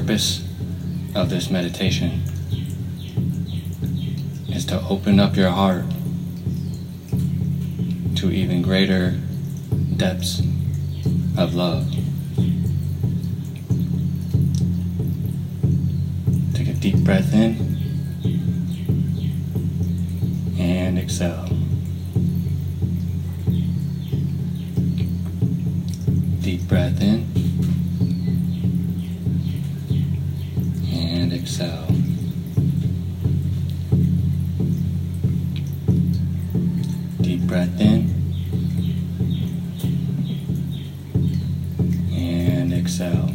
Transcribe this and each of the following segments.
purpose of this meditation is to open up your heart to even greater depths of love. Take a deep breath in and exhale. Deep breath in exhale. Deep breath in and exhale.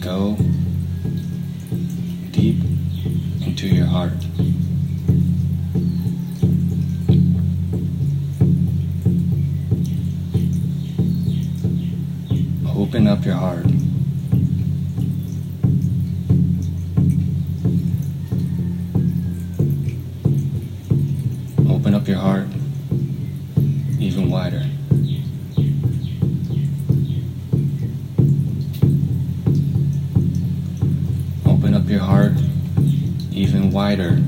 Go deep into your heart. Open up your heart. Open up your heart even wider. Open up your heart even wider.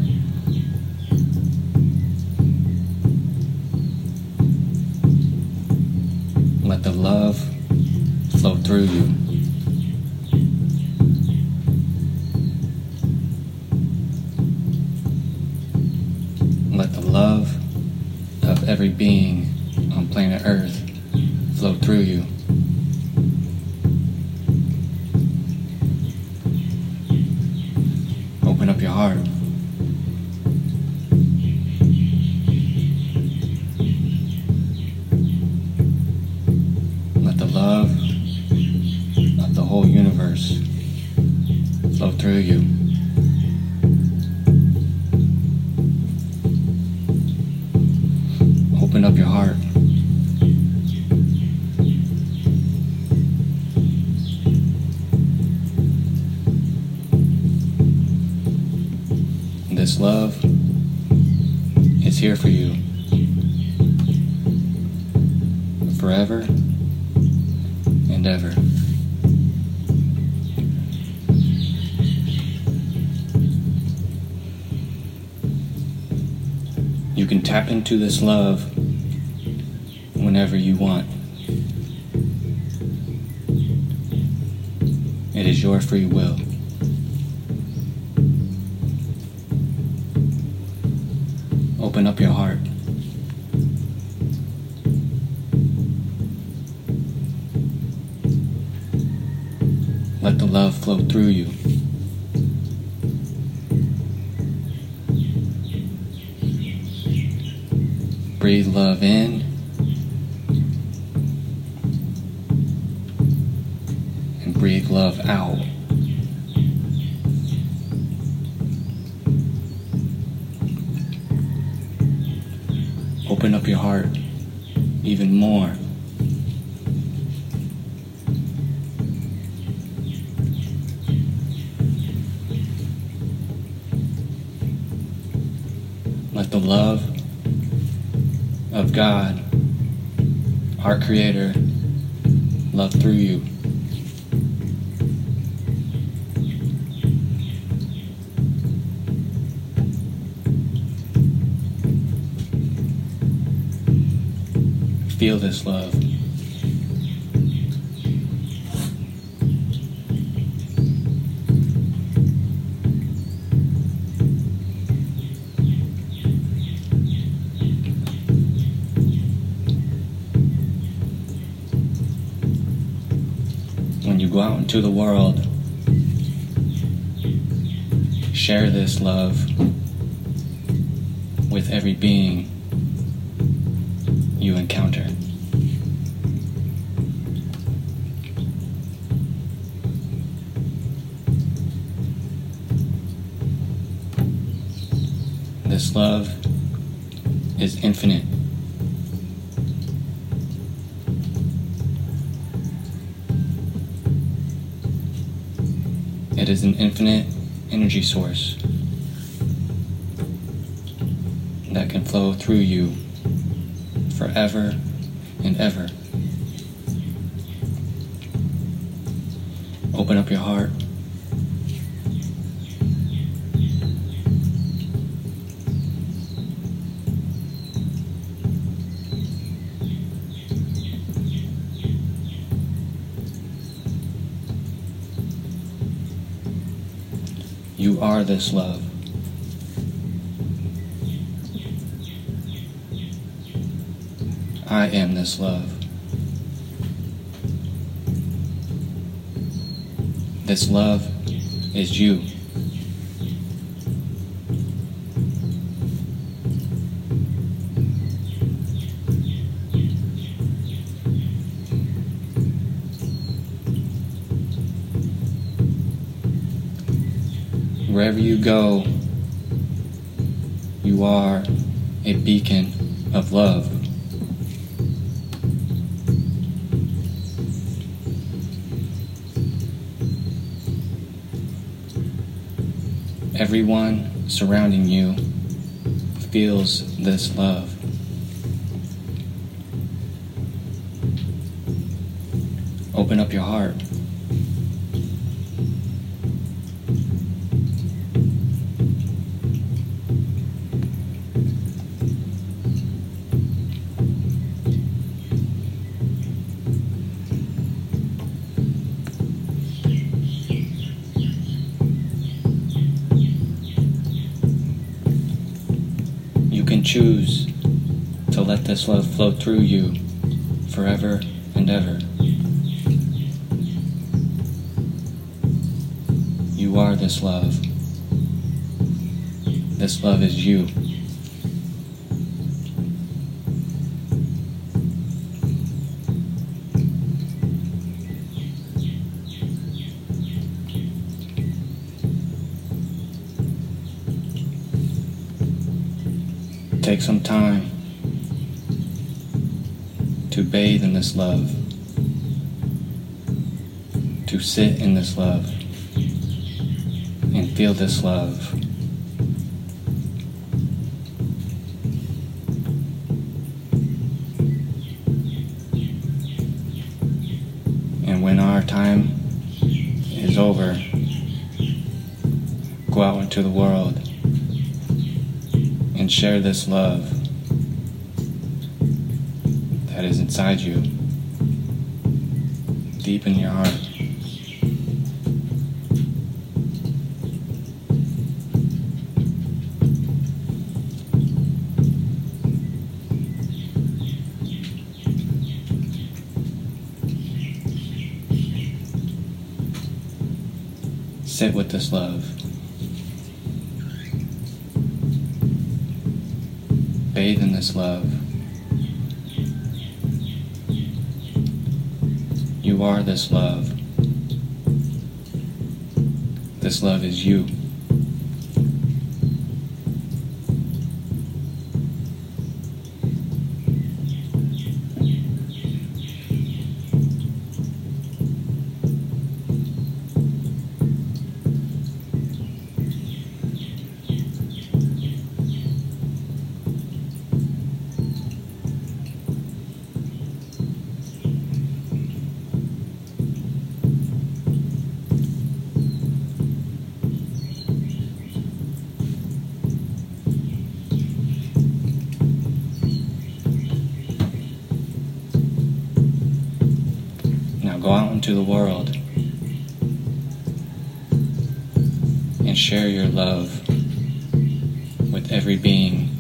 Every being on planet Earth This love is here for you forever and ever. You can tap into this love whenever you want. It is your free will. Let the love flow through you. Breathe love in. And breathe love out. Open up your heart even more. The love of God, our Creator, love through you. Feel this love. Into the world, share this love with every being you encounter. This love is infinite. It is an infinite energy source that can flow through you forever and ever. Open up your heart. You are this love. I am this love. This love is you. Wherever you go, you are a beacon of love. Everyone surrounding you feels this love. Open up your heart. Choose to let this love flow through you forever and ever. You are this love. This love is you. Take some time to bathe in this love, to sit in this love, and feel this love. And when our time is over, go out into the world and share this love that is inside you, deep in your heart. Sit with this love. This love. You are this love. This love is you. Go out into the world and share your love with every being